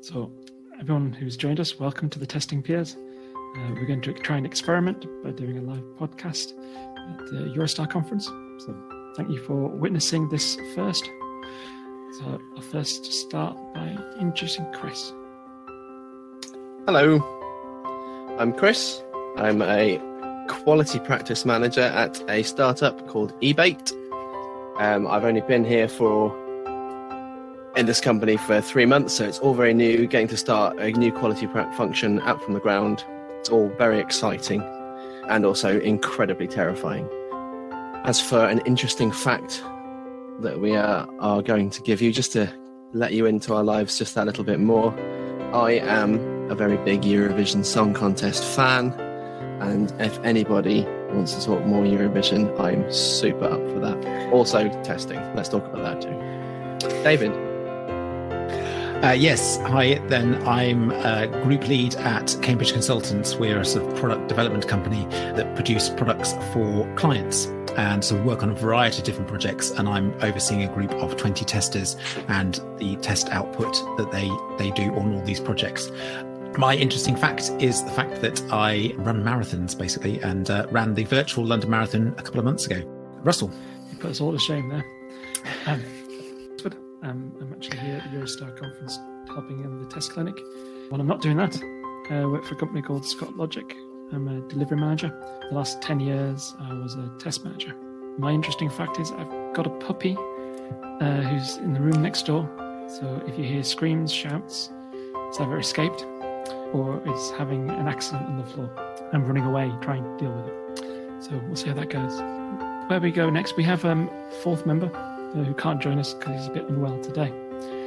So, everyone who's joined us, welcome to the Testing Peers. Uh, we're going to try and experiment by doing a live podcast at the Eurostar conference. So, thank you for witnessing this first. So, I'll first start by introducing Chris. Hello, I'm Chris. I'm a quality practice manager at a startup called eBait. Um, I've only been here for in this company for three months, so it's all very new. Getting to start a new quality function out from the ground. It's all very exciting and also incredibly terrifying. As for an interesting fact that we are, are going to give you, just to let you into our lives just that little bit more, I am a very big Eurovision Song Contest fan, and if anybody wants to talk more Eurovision, I'm super up for that. Also, testing. Let's talk about that too. David. Uh, yes, hi. Then I'm a group lead at Cambridge Consultants. We're a sort of product development company that produce products for clients. And so we work on a variety of different projects, and I'm overseeing a group of 20 testers and the test output that they, they do on all these projects. My interesting fact is the fact that I run marathons basically and uh, ran the virtual London Marathon a couple of months ago. Russell. You put us all to shame there. Um, um, I'm actually here at the Eurostar conference helping in the test clinic. When I'm not doing that, I work for a company called Scott Logic. I'm a delivery manager. The last 10 years, I was a test manager. My interesting fact is I've got a puppy uh, who's in the room next door. So if you hear screams, shouts, it's either escaped or is having an accident on the floor. I'm running away trying to deal with it. So we'll see how that goes. Where we go next, we have a um, fourth member uh, who can't join us because he's a bit unwell today.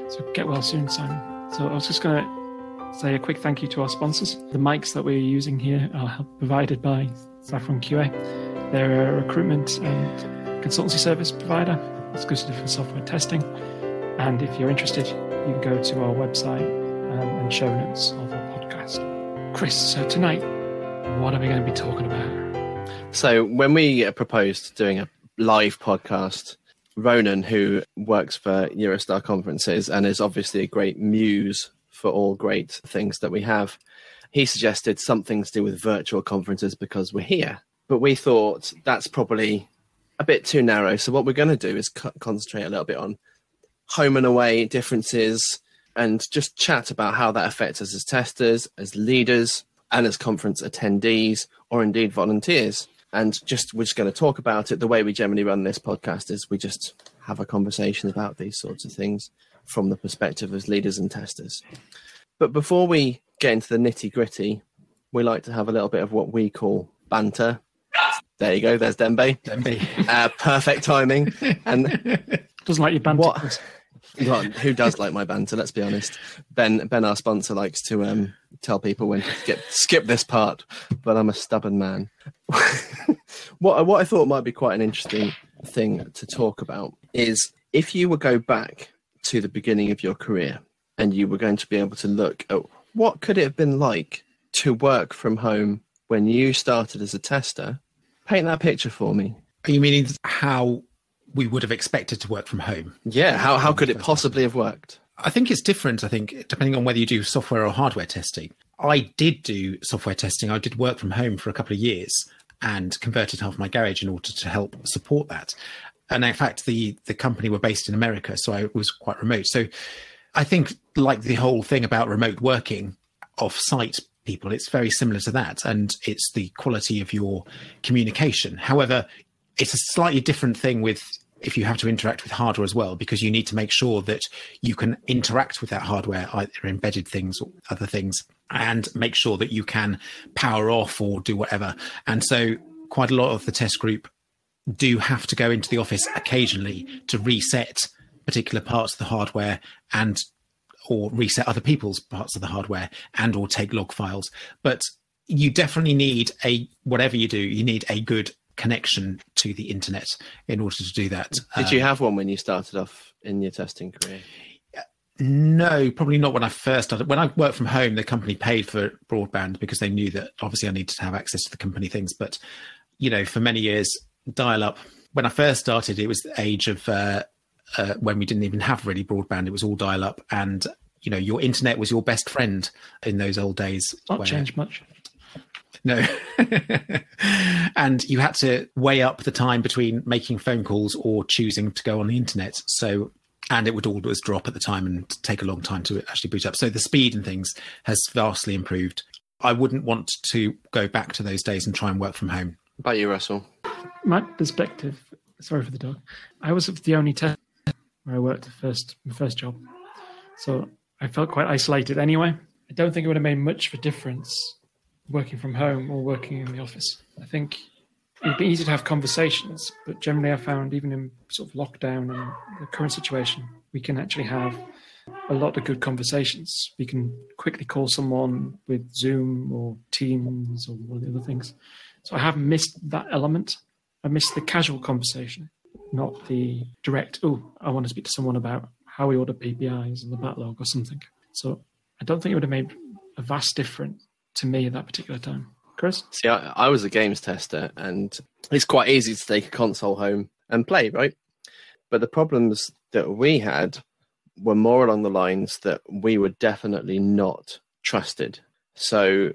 So get well soon, Simon. So I was just going to say a quick thank you to our sponsors. The mics that we're using here are provided by Saffron QA. They're a recruitment and consultancy service provider exclusive for software testing. And if you're interested, you can go to our website um, and show notes of our podcast. Chris, so tonight, what are we going to be talking about? So when we proposed doing a live podcast, Ronan, who works for Eurostar conferences and is obviously a great muse for all great things that we have, he suggested something to do with virtual conferences because we're here. But we thought that's probably a bit too narrow. So what we're going to do is co- concentrate a little bit on home and away differences and just chat about how that affects us as testers, as leaders, and as conference attendees, or indeed volunteers and just we're just going to talk about it. The way we generally run this podcast is we just have a conversation about these sorts of things from the perspective as leaders and testers. But before we get into the nitty gritty, we like to have a little bit of what we call banter. There you go. There's Dembe. Dembe. Uh, perfect timing. And doesn't like your banter. What, well, who does like my banter? Let's be honest. Ben, Ben, our sponsor, likes to um, tell people when to skip, skip this part, but I'm a stubborn man. what what I thought might be quite an interesting thing to talk about is if you would go back to the beginning of your career and you were going to be able to look at what could it have been like to work from home when you started as a tester. Paint that picture for me. Are you meaning how we would have expected to work from home. Yeah, how, how could it possibly have worked? I think it's different, I think, depending on whether you do software or hardware testing. I did do software testing. I did work from home for a couple of years and converted half my garage in order to help support that. And in fact, the, the company were based in America, so I was quite remote. So I think, like the whole thing about remote working off site people, it's very similar to that. And it's the quality of your communication. However, it's a slightly different thing with if you have to interact with hardware as well, because you need to make sure that you can interact with that hardware, either embedded things or other things, and make sure that you can power off or do whatever. And so, quite a lot of the test group do have to go into the office occasionally to reset particular parts of the hardware and or reset other people's parts of the hardware and or take log files but you definitely need a whatever you do you need a good connection to the internet in order to do that. Did um, you have one when you started off in your testing career? No, probably not when I first started. When I worked from home, the company paid for broadband because they knew that obviously I needed to have access to the company things. But, you know, for many years, dial up. When I first started, it was the age of uh, uh, when we didn't even have really broadband. It was all dial up. And you know your internet was your best friend in those old days. Not where- changed much. No. and you had to weigh up the time between making phone calls or choosing to go on the internet. So, and it would always drop at the time and take a long time to actually boot up. So the speed and things has vastly improved. I wouldn't want to go back to those days and try and work from home. About you, Russell. My perspective. Sorry for the dog. I was the only test where I worked the first my first job, so I felt quite isolated anyway. I don't think it would have made much of a difference working from home or working in the office. I think it'd be easy to have conversations, but generally I found even in sort of lockdown and the current situation, we can actually have a lot of good conversations. We can quickly call someone with Zoom or Teams or of the other things. So I have missed that element. I missed the casual conversation, not the direct, oh, I want to speak to someone about how we order PBIs and the backlog or something. So I don't think it would have made a vast difference to me at that particular time. Chris? See, I, I was a games tester, and it's quite easy to take a console home and play, right? But the problems that we had were more along the lines that we were definitely not trusted. So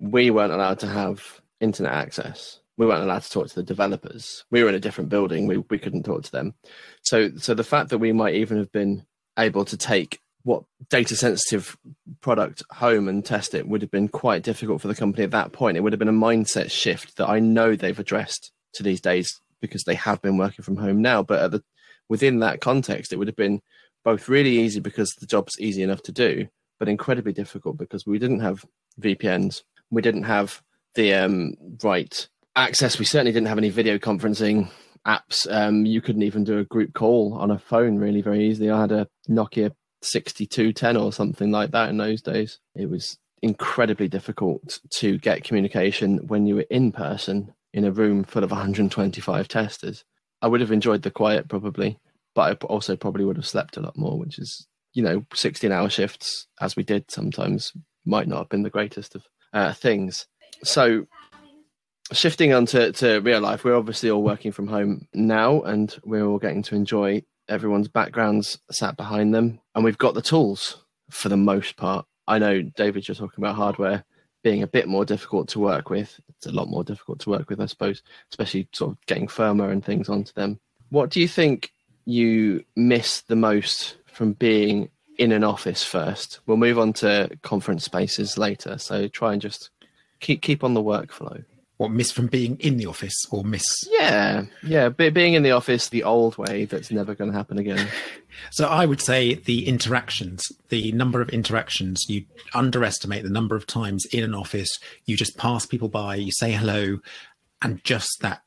we weren't allowed to have internet access. We weren't allowed to talk to the developers. We were in a different building. We we couldn't talk to them. So so the fact that we might even have been able to take what data sensitive product home and test it would have been quite difficult for the company at that point. It would have been a mindset shift that I know they've addressed to these days because they have been working from home now. But the, within that context, it would have been both really easy because the job's easy enough to do, but incredibly difficult because we didn't have VPNs, we didn't have the um, right access. We certainly didn't have any video conferencing apps. Um, you couldn't even do a group call on a phone really very easily. I had a Nokia 6210 or something like that in those days. It was incredibly difficult to get communication when you were in person in a room full of 125 testers. I would have enjoyed the quiet probably, but I also probably would have slept a lot more, which is, you know, 16 hour shifts as we did sometimes might not have been the greatest of uh, things. So, shifting on to, to real life, we're obviously all working from home now and we're all getting to enjoy everyone's backgrounds sat behind them. And we've got the tools for the most part. I know, David, you're talking about hardware being a bit more difficult to work with. It's a lot more difficult to work with, I suppose, especially sort of getting firmware and things onto them. What do you think you miss the most from being in an office first? We'll move on to conference spaces later. So try and just keep keep on the workflow. Miss from being in the office or miss? Yeah, yeah. Be, being in the office the old way, that's never going to happen again. So I would say the interactions, the number of interactions, you underestimate the number of times in an office you just pass people by, you say hello, and just that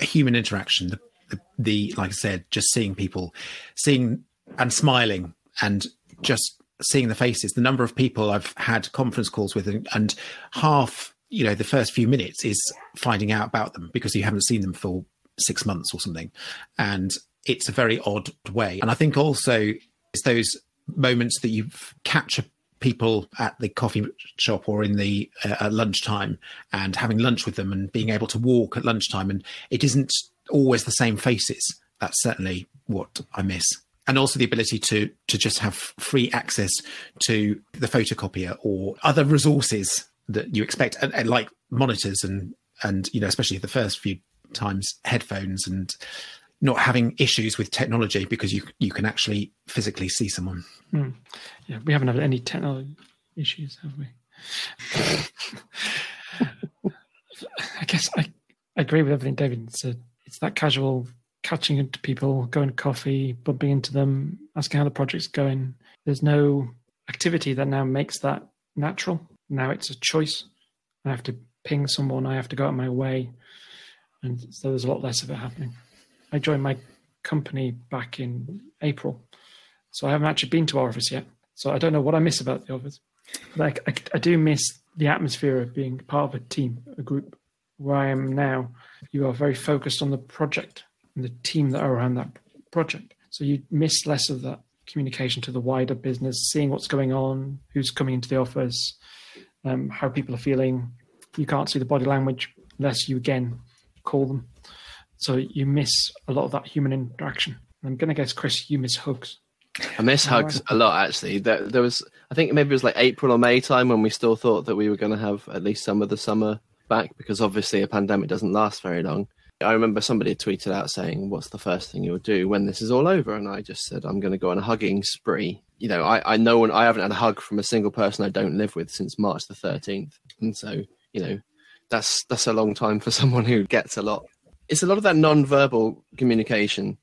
human interaction, the, the, the like I said, just seeing people, seeing and smiling and just seeing the faces. The number of people I've had conference calls with, and, and half, you know, the first few minutes is finding out about them because you haven't seen them for six months or something, and it's a very odd way. And I think also it's those moments that you capture people at the coffee shop or in the uh, at lunchtime and having lunch with them and being able to walk at lunchtime. And it isn't always the same faces. That's certainly what i miss. And also the ability to to just have free access to the photocopier or other resources that you expect and, and like monitors and and you know especially the first few times headphones and not having issues with technology because you you can actually physically see someone Hmm. Yeah, we haven't had any technology issues, have we? I guess I agree with everything David said. It's that casual catching into people, going to coffee, bumping into them, asking how the project's going. There's no activity that now makes that natural. Now it's a choice. I have to ping someone, I have to go out of my way. And so there's a lot less of it happening. I joined my company back in April. So I haven't actually been to our office yet. So I don't know what I miss about the office. Like I, I do miss the atmosphere of being part of a team, a group. Where I am now, you are very focused on the project and the team that are around that project. So you miss less of that communication to the wider business, seeing what's going on, who's coming into the office, um, how people are feeling. You can't see the body language unless you again call them. So you miss a lot of that human interaction. I'm going to guess, Chris, you miss hugs. I miss hugs a lot. Actually, there, there was I think maybe it was like April or May time when we still thought that we were going to have at least some of the summer back because obviously a pandemic doesn't last very long. I remember somebody tweeted out saying, "What's the first thing you'll do when this is all over?" And I just said, "I'm going to go on a hugging spree." You know, I I know when I haven't had a hug from a single person I don't live with since March the 13th, and so you know, that's that's a long time for someone who gets a lot. It's a lot of that non-verbal communication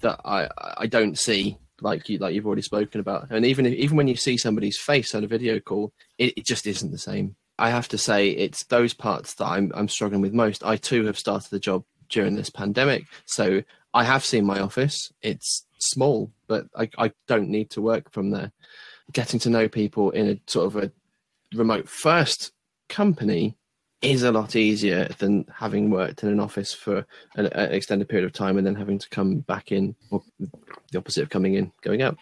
that I I don't see like you like you've already spoken about, and even if, even when you see somebody's face on a video call, it, it just isn't the same. I have to say, it's those parts that I'm I'm struggling with most. I too have started the job during this pandemic. So I have seen my office. It's small, but I, I don't need to work from there. Getting to know people in a sort of a remote first company is a lot easier than having worked in an office for an, an, extended period of time and then having to come back in, or the opposite of coming in, going out.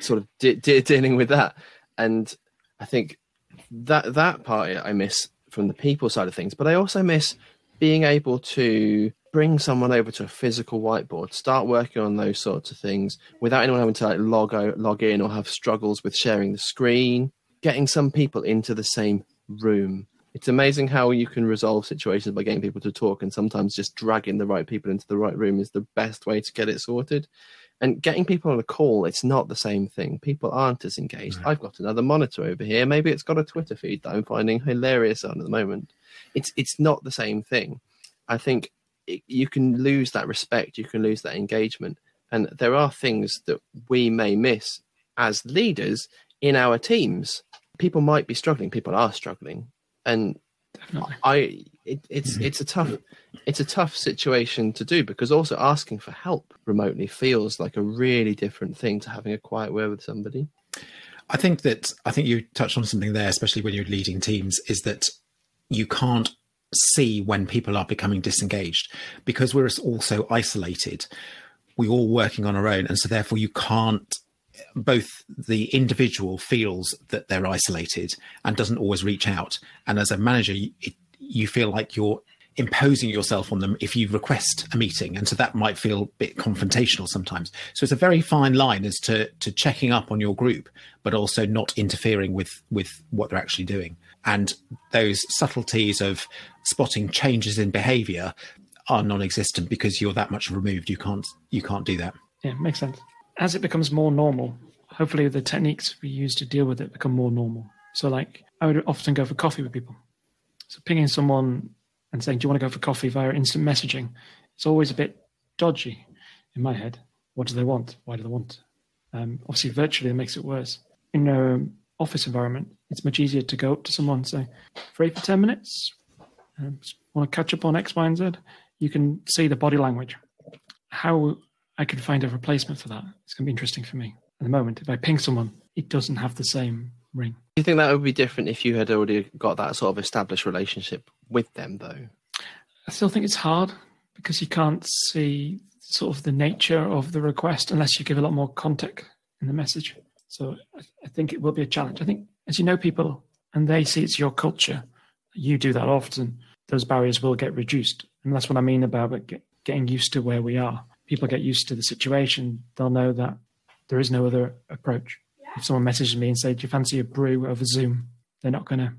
Sort of de- de- dealing with that, and I think that that part I miss from the people side of things, but I also miss being able to bring someone over to a physical whiteboard, start working on those sorts of things without anyone having to like log out, log in or have struggles with sharing the screen, getting some people into the same room. It's amazing how you can resolve situations by getting people to talk, and sometimes just dragging the right people into the right room is the best way to get it sorted. And getting people on a call, it's not the same thing. People aren't as engaged. Right. I've got another monitor over here. Maybe it's got a Twitter feed that I'm finding hilarious on at the moment it's it's not the same thing. I think it, you can lose that respect, you can lose that engagement, and there are things that we may miss as leaders in our teams. People might be struggling. People are struggling, and Definitely. I it, it's mm-hmm. it's a tough it's a tough situation to do because also asking for help remotely feels like a really different thing to having a quiet word with somebody. I think that I think you touched on something there, especially when you're leading teams, is that you can't see when people are becoming disengaged because we're also isolated. We're all working on our own. And so, therefore, you can't, both the individual feels that they're isolated and doesn't always reach out. And as a manager, you, you feel like you're imposing yourself on them if you request a meeting and so that might feel a bit confrontational sometimes so it's a very fine line as to to checking up on your group but also not interfering with with what they're actually doing and those subtleties of spotting changes in behavior are non-existent because you're that much removed. You can't you can't do that. Yeah makes sense. As it becomes more normal hopefully the techniques we use to deal with it become more normal. So like i would often go for coffee with people. So pinging someone and saying do you want to go for coffee? via instant messaging it's always a bit dodgy in my head. What do they want? Why do they want? Um, obviously virtually it makes it worse. In an office environment it's much easier to go up to someone say, free for 10 minutes, um, want to catch up on X, Y, and Z. You can see the body language. How I could find a replacement for that, it's going to be interesting for me. At the moment, if I ping someone, it doesn't have the same ring. Do you think that would be different if you had already got that sort of established relationship with them, though? I still think it's hard because you can't see sort of the nature of the request unless you give a lot more context in the message. So I think it will be a challenge. I think as you know people and they see it's your culture, you do that often, those barriers will get reduced. And that's what I mean about get, getting used to where we are. People get used to the situation, they'll know that there is no other approach. If someone messages me and say, Do you fancy a brew over Zoom? They're not going to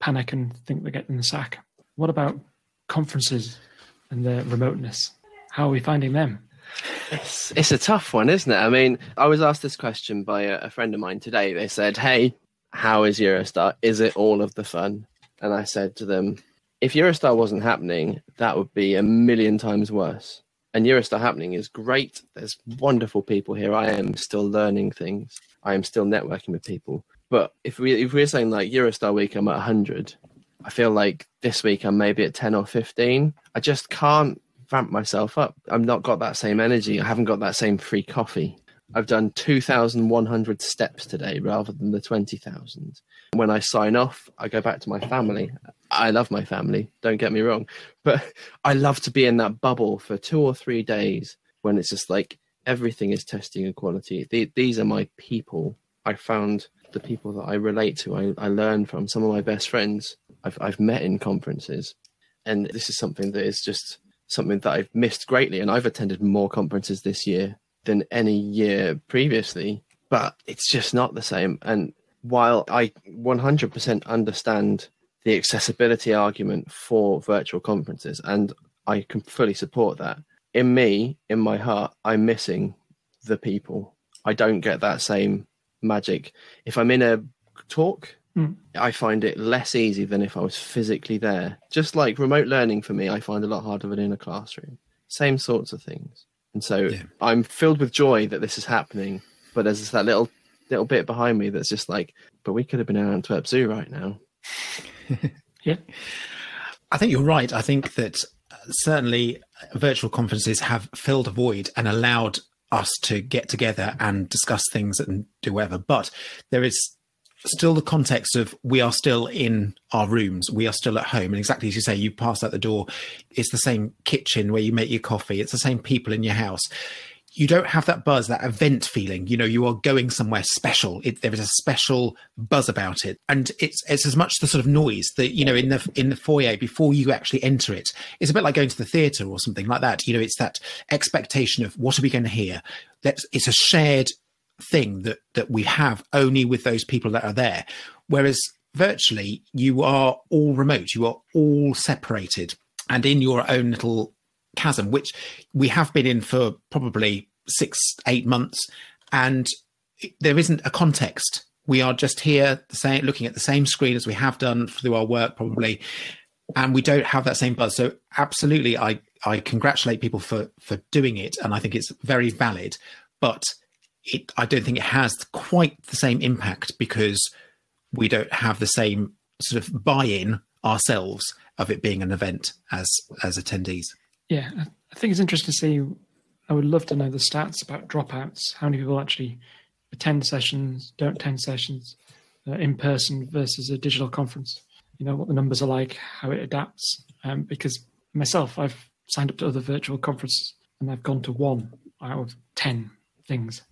panic and think they're getting the sack. What about conferences and their remoteness? How are we finding them? It's, it's a tough one, isn't it? I mean, I was asked this question by a, a friend of mine today. They said, Hey, how is Eurostar? Is it all of the fun? And I said to them, if Eurostar wasn't happening, that would be a million times worse. And Eurostar happening is great. There's wonderful people here. I am still learning things. I am still networking with people. But if we if we're saying like Eurostar week, I'm at 100. I feel like this week I'm maybe at 10 or 15. I just can't ramp myself up. I've not got that same energy. I haven't got that same free coffee. I've done 2,100 steps today rather than the 20,000. When I sign off, I go back to my family. I love my family, don't get me wrong, but I love to be in that bubble for two or three days when it's just like everything is testing and quality. these are my people. I found the people that I relate to, I, I learn from. Some of my best friends I've, I've met in conferences. And this is something that is just something that I've missed greatly. And I've attended more conferences this year than any year previously, but it's just not the same. And while I 100% understand the accessibility argument for virtual conferences, and I can fully support that, in me, in my heart, I'm missing the people. I don't get that same magic. If I'm in a talk, Mm. I find it less easy than if I was physically there. Just like remote learning for me, I find a lot harder than in a classroom. Same sorts of things. And so Yeah. I'm filled with joy that this is happening, but there's just that little little bit behind me that's just like, but we could have been in Antwerp Zoo right now. Yeah. I think you're right. I think that uh, certainly uh, virtual conferences have filled a void and allowed us to get together and discuss things and do whatever. But there is still the context of we are still in our rooms, we are still at home. And exactly as you say, you pass out the door, it's the same kitchen where you make your coffee, it's the same people in your house. You don't have that buzz, that event feeling. You know, you are going somewhere special. It, there is a special buzz about it, and it's it's as much the sort of noise that you know in the in the foyer before you actually enter it. It's a bit like going to the theatre or something like that. You know, it's that expectation of what are we going to hear. That's it's a shared thing that that we have only with those people that are there. Whereas virtually, you are all remote. You are all separated and in your own little chasm, which we have been in for probably six, eight months, and there isn't a context. We are just here, the same, looking at the same screen as we have done through our work, probably, and we don't have that same buzz. So, absolutely, I I congratulate people for for doing it, and I think it's very valid. But it, I don't think it has quite the same impact because we don't have the same sort of buy-in ourselves of it being an event as as attendees. Yeah, I- think it's interesting to see. I would love to know the stats about dropouts. How many people actually attend sessions, don't attend sessions, uh, in person versus a digital conference? You know what the numbers are like, how it adapts. Um, because myself, I've signed up to other virtual conferences and I've gone to one out of ten things.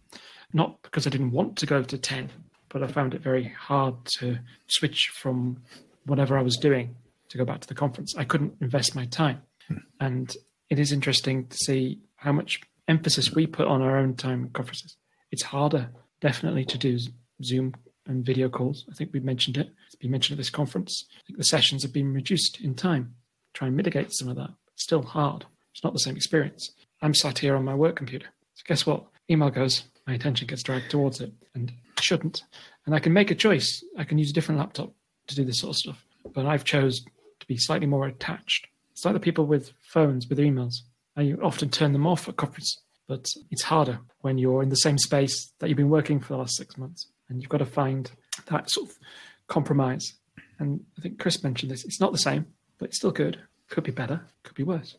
Not because I didn't want to go to ten, but I found it very hard to switch from whatever I was doing to go back to the conference. I couldn't invest my time. Hmm. And it is interesting to see how much emphasis we put on our own time conferences. It's harder, definitely, to do Zoom and video calls. I think we mentioned it. It's been mentioned at this conference. I think the sessions have been reduced in time. Try and mitigate some of that. It's still hard. It's not the same experience. I'm sat here on my work computer. So guess what? Email goes, my attention gets dragged towards it, and shouldn't. And I can make a choice. I can use a different laptop to do this sort of stuff. But I've chose to be slightly more attached. It's like the people with phones, with emails. I often turn them off at conference, but it's harder when you're in the same space that you've been working for the last six months. And you've got to find that sort of compromise. And I think Chris mentioned this. It's not the same, but it's still good. Could be better, could be worse.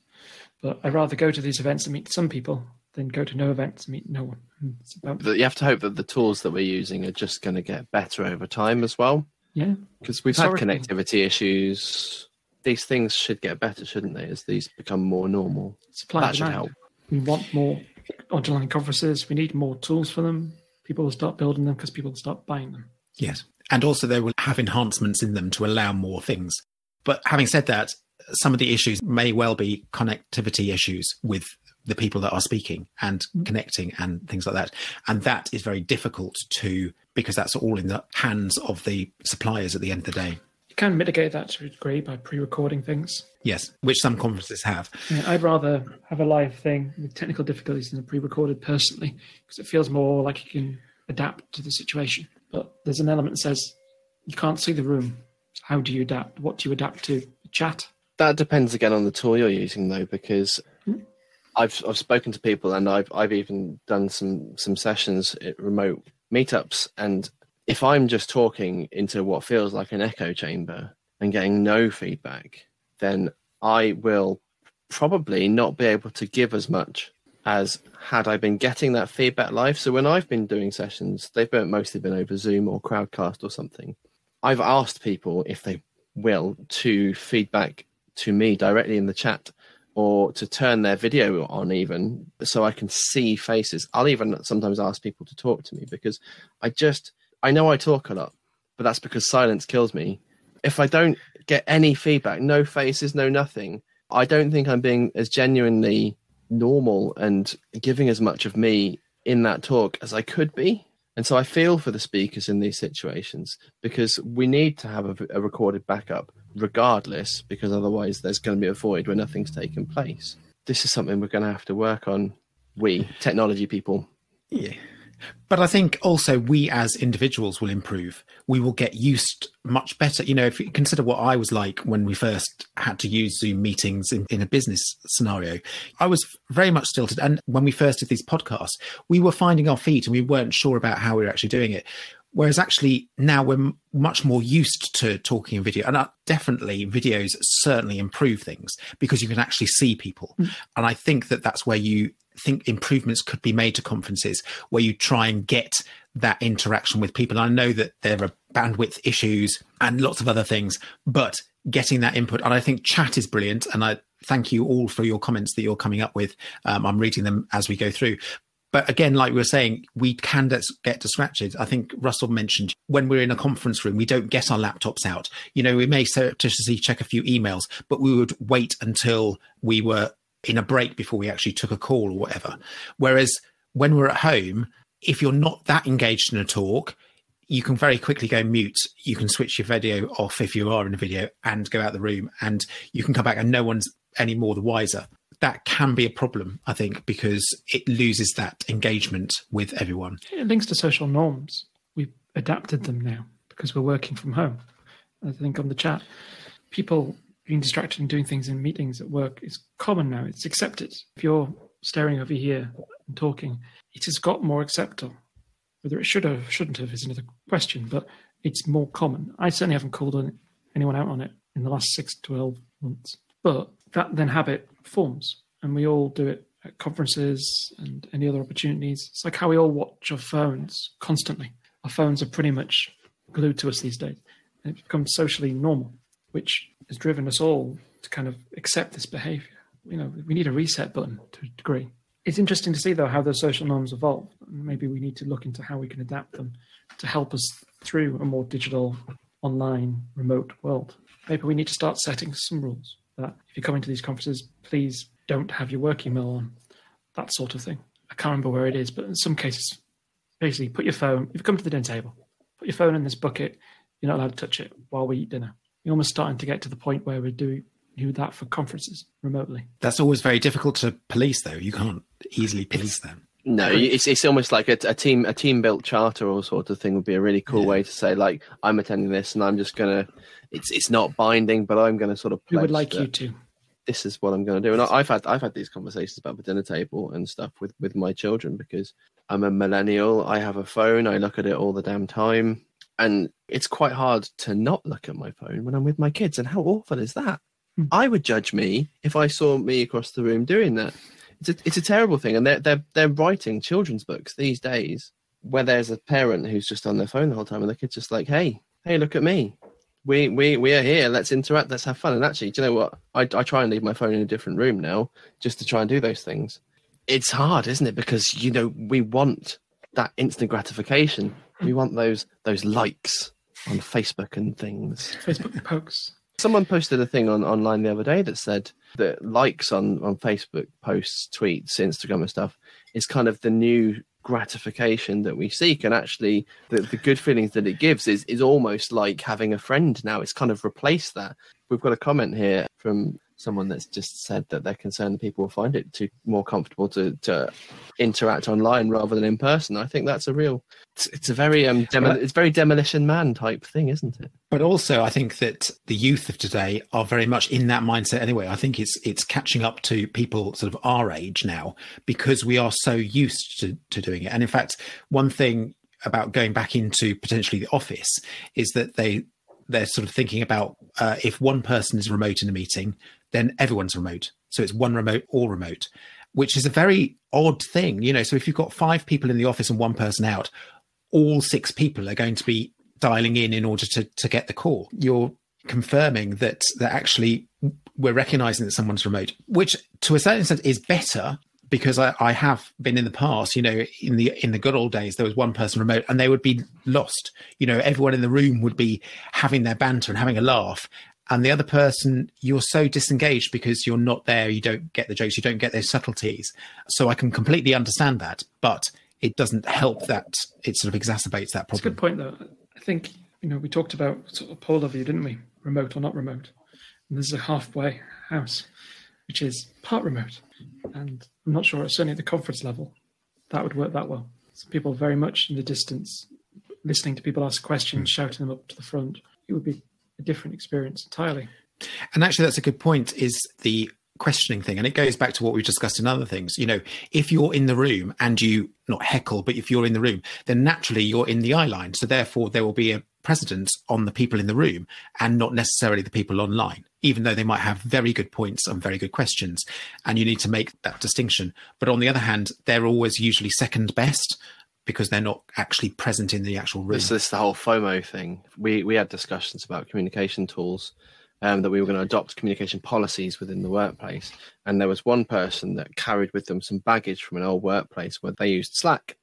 But I'd rather go to these events and meet some people than go to no events meet no one. About, But you have to hope that the tools that we're using are just going to get better over time as well. yeah, Because we've had connectivity issues. These things should get better, shouldn't they, as these become more normal? supply that should help. We want more online conferences. We need more tools for them. People will start building them because people will start buying them. Yes. And also, they will have enhancements in them to allow more things. But having said that, some of the issues may well be connectivity issues with the people that are speaking and mm-hmm. connecting and things like that. And that is very difficult to, because that's all in the hands of the suppliers at the end of the day. You can mitigate that to a degree by pre-recording things. Yes, which some conferences have. Yeah, I'd rather have a live thing with technical difficulties than a pre-recorded personally, because it feels more like you can adapt to the situation. But there's an element that says you can't see the room. How do you adapt? What do you adapt to? Chat. That depends again on the tool you're using, though, because I've I've spoken to people and I've I've even done some some sessions at remote meetups, and if I'm just talking into what feels like an echo chamber and getting no feedback, then I will probably not be able to give as much as had I been getting that feedback live. So when I've been doing sessions, they've been, mostly been over Zoom or Crowdcast or something. I've asked people if they will to feedback to me directly in the chat or to turn their video on even so I can see faces. I'll even sometimes ask people to talk to me because I just I know I talk a lot, but that's because silence kills me. If I don't get any feedback, no faces, no nothing, I don't think I'm being as genuinely normal and giving as much of me in that talk as I could be. And so I feel for the speakers in these situations because we need to have a, a recorded backup regardless, because otherwise there's going to be a void where nothing's taken place. This is something we're going to have to work on. We, technology people. Yeah. But I think also we as individuals will improve. We will get used much better. You know, if you consider what I was like when we first had to use Zoom meetings in, in a business scenario, I was very much stilted. And when we first did these podcasts, we were finding our feet and we weren't sure about how we were actually doing it. Whereas actually now we're m- much more used to talking in video, and uh, definitely videos certainly improve things because you can actually see people. Mm. And I think that that's where you think improvements could be made to conferences where you try and get that interaction with people. I know that there are bandwidth issues and lots of other things, but getting that input, and I think chat is brilliant. And I thank you all for your comments that you're coming up with. Um, I'm reading them as we go through. But again, like we were saying, we can get distracted. I think Russell mentioned when we're in a conference room, we don't get our laptops out. You know, we may surreptitiously check a few emails, but we would wait until we were in a break before we actually took a call or whatever. Whereas when we're at home, if you're not that engaged in a talk, you can very quickly go mute. You can switch your video off if you are in a video and go out the room, and you can come back and no one's any more the wiser. That can be a problem, I think, because it loses that engagement with everyone. It links to social norms. We've adapted them now because we're working from home. I think on the chat, people being distracted and doing things in meetings at work is common now. It's accepted. If you're staring over here and talking, it has got more acceptable. Whether it should have, or shouldn't have, is another question, but it's more common. I certainly haven't called anyone out on it in the last six to 12 months. But that then habit forms, and we all do it at conferences and any other opportunities. It's like how we all watch our phones constantly. Our phones are pretty much glued to us these days. And It becomes socially normal, which has driven us all to kind of accept this behavior. You know, we need a reset button to a degree. It's interesting to see, though, how those social norms evolve. Maybe we need to look into how we can adapt them to help us through a more digital, online, remote world. Maybe we need to start setting some rules that if you're coming to these conferences, please don't have your work email on, that sort of thing. I can't remember where it is, but in some cases, basically put your phone, if you come to the dinner table, put your phone in this bucket, you're not allowed to touch it while we eat dinner you're almost starting to get to the point where we do do that for conferences remotely. That's always very difficult to police, though. You can't easily police them. No, it's it's almost like a, a, team a team built charter or sort of thing would be a really cool yeah. way to say like I'm attending this and I'm just gonna it's it's not binding, but I'm gonna sort of. We would like you to. This is what I'm going to do, and I've had I've had these conversations about the dinner table and stuff with with my children because I'm a millennial. I have a phone. I look at it all the damn time and it's quite hard to not look at my phone when I'm with my kids. And how awful is that? Mm. I would judge me if I saw me across the room doing that. It's a, it's a terrible thing, and they're they're they're writing children's books these days where there's a parent who's just on their phone the whole time, and the kid's just like, "Hey, hey, look at me. We we we are here. Let's interact. Let's have fun." And actually, do you know what? I I try and leave my phone in a different room now just to try and do those things. It's hard, isn't it? Because you know we want that instant gratification we want those those likes on Facebook and things. Facebook pokes. Someone posted a thing on online the other day that said that likes on on Facebook posts, tweets, Instagram, and stuff is kind of the new gratification that we seek. And actually the, the good feelings that it gives is is almost like having a friend now. It's kind of replaced that we've got a comment here from someone that's just said that they're concerned that people will find it too more comfortable to to interact online rather than in person. I think that's a real. It's, it's a very um, demo, it's very demolition man type thing, isn't it? But also, I think that the youth of today are very much in that mindset anyway. I think it's it's catching up to people sort of our age now because we are so used to to doing it. And in fact, one thing about going back into potentially the office is that they they're sort of thinking about uh, if one person is remote in a meeting, then everyone's remote. So it's one remote or remote, which is a very odd thing. You know, so if you've got five people in the office and one person out, all six people are going to be dialing in in order to, to get the call. You're confirming that that actually we're recognizing that someone's remote, which to a certain extent is better because I, I, have been in the past, you know, in the in the good old days, there was one person remote and they would be lost. You know, everyone in the room would be having their banter and having a laugh, and the other person you're so disengaged because you're not there you don't get the jokes you don't get those subtleties so i can completely understand that but it doesn't help that it sort of exacerbates that It's a good point, though. I think you know we talked about sort of polar view, didn't we? Remote or not remote. And this is a halfway house, which is part remote, and I'm not sure. Certainly at the conference level, that would work that well. So people very much in the distance, listening to people ask questions, hmm. shouting them up to the front. It would be a different experience entirely. And actually, that's a good point. Is the questioning thing, and it goes back to what we've discussed in other things. You know, if you're in the room and you not heckle, but if you're in the room, then naturally you're in the eye line. So therefore, there will be a precedence on the people in the room and not necessarily the people online, even though they might have very good points and very good questions. And you need to make that distinction. But on the other hand, they're always usually second best because they're not actually present in the actual room. This is the whole FOMO thing. We we had discussions about communication tools, um, that we were going to adopt communication policies within the workplace, and there was one person that carried with them some baggage from an old workplace where they used Slack,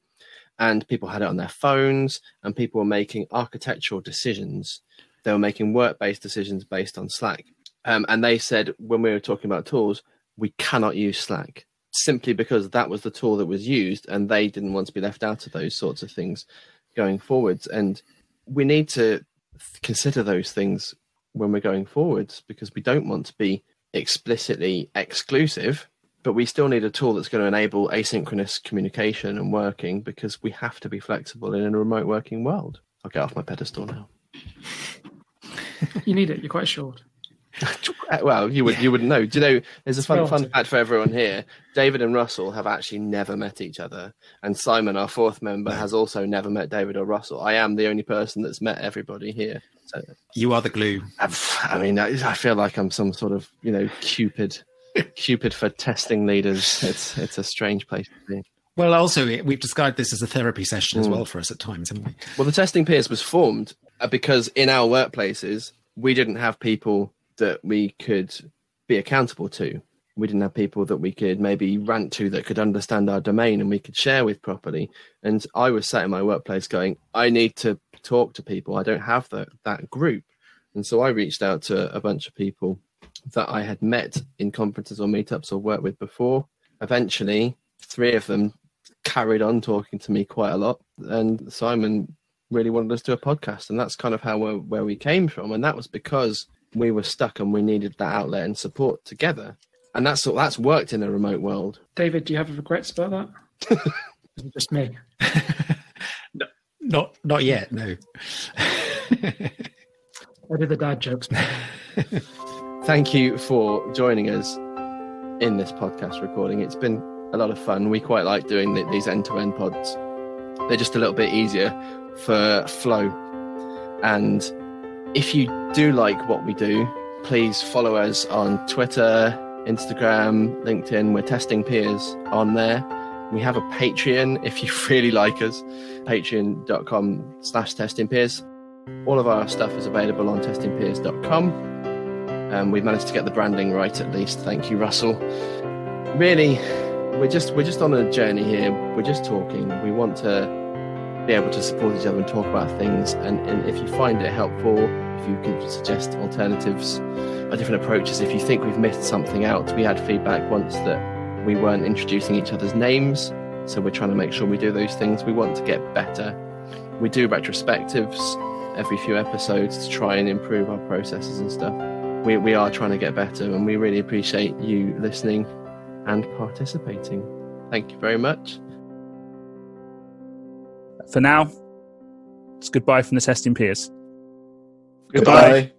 and people had it on their phones, and people were making architectural decisions. They were making work-based decisions based on Slack, um, and they said when we were talking about tools, we cannot use Slack simply because that was the tool that was used, and they didn't want to be left out of those sorts of things going forwards. And we need to consider those things when we're going forwards because we don't want to be explicitly exclusive, but we still need a tool that's going to enable asynchronous communication and working because we have to be flexible in a remote working world. I'll get off my pedestal now. You need it. You're quite short. well, you would you wouldn't know. Do you know? There's a fun fun fact for everyone here. David and Russell have actually never met each other, and Simon, our fourth member, has also never met David or Russell. I am the only person that's met everybody here. So, You are the glue. I've- I mean, I I feel like I'm some sort of you know Cupid, Cupid for testing leaders. It's it's a strange place to be. Well, also we've described this as a therapy session as Mm. well for us at times, haven't we? Well, the testing peers was formed uh, because in our workplaces we didn't have people that we could be accountable to. We didn't have people that we could maybe rant to that could understand our domain and we could share with properly. And I was sat in my workplace going, I need to talk to people. I don't have that that group. And so I reached out to a bunch of people that I had met in conferences or meetups or worked with before. Eventually, three of them carried on talking to me quite a lot. And Simon really wanted us to do a podcast. And that's kind of how we where we came from. And that was because we were stuck and we needed that outlet and support together. And that's that's worked in a remote world. David, do you have regrets about that? Is it just me? Not not yet, no. I did the dad jokes? Thank you for joining us in this podcast recording. It's been a lot of fun. We quite like doing the, these end to end pods. They're just a little bit easier for flow. And if you do like what we do, please follow us on Twitter, Instagram, LinkedIn. We're testing peers on there. We have a Patreon if you really like us, patreon.com slash testing peers. All of our stuff is available on testingpeers.com. Um, we've managed to get the branding right at least. Thank you, Russell. Really, we're just we're just on a journey here. We're just talking. We want to be able to support each other and talk about things. And, and if you find it helpful, if you could suggest alternatives or different approaches, if you think we've missed something out, we had feedback once that we weren't introducing each other's names. So we're trying to make sure we do those things. We want to get better. We do retrospectives every few episodes to try and improve our processes and stuff. We, we are trying to get better and we really appreciate you listening and participating. Thank you very much. For now, it's goodbye from the testing peers. Goodbye.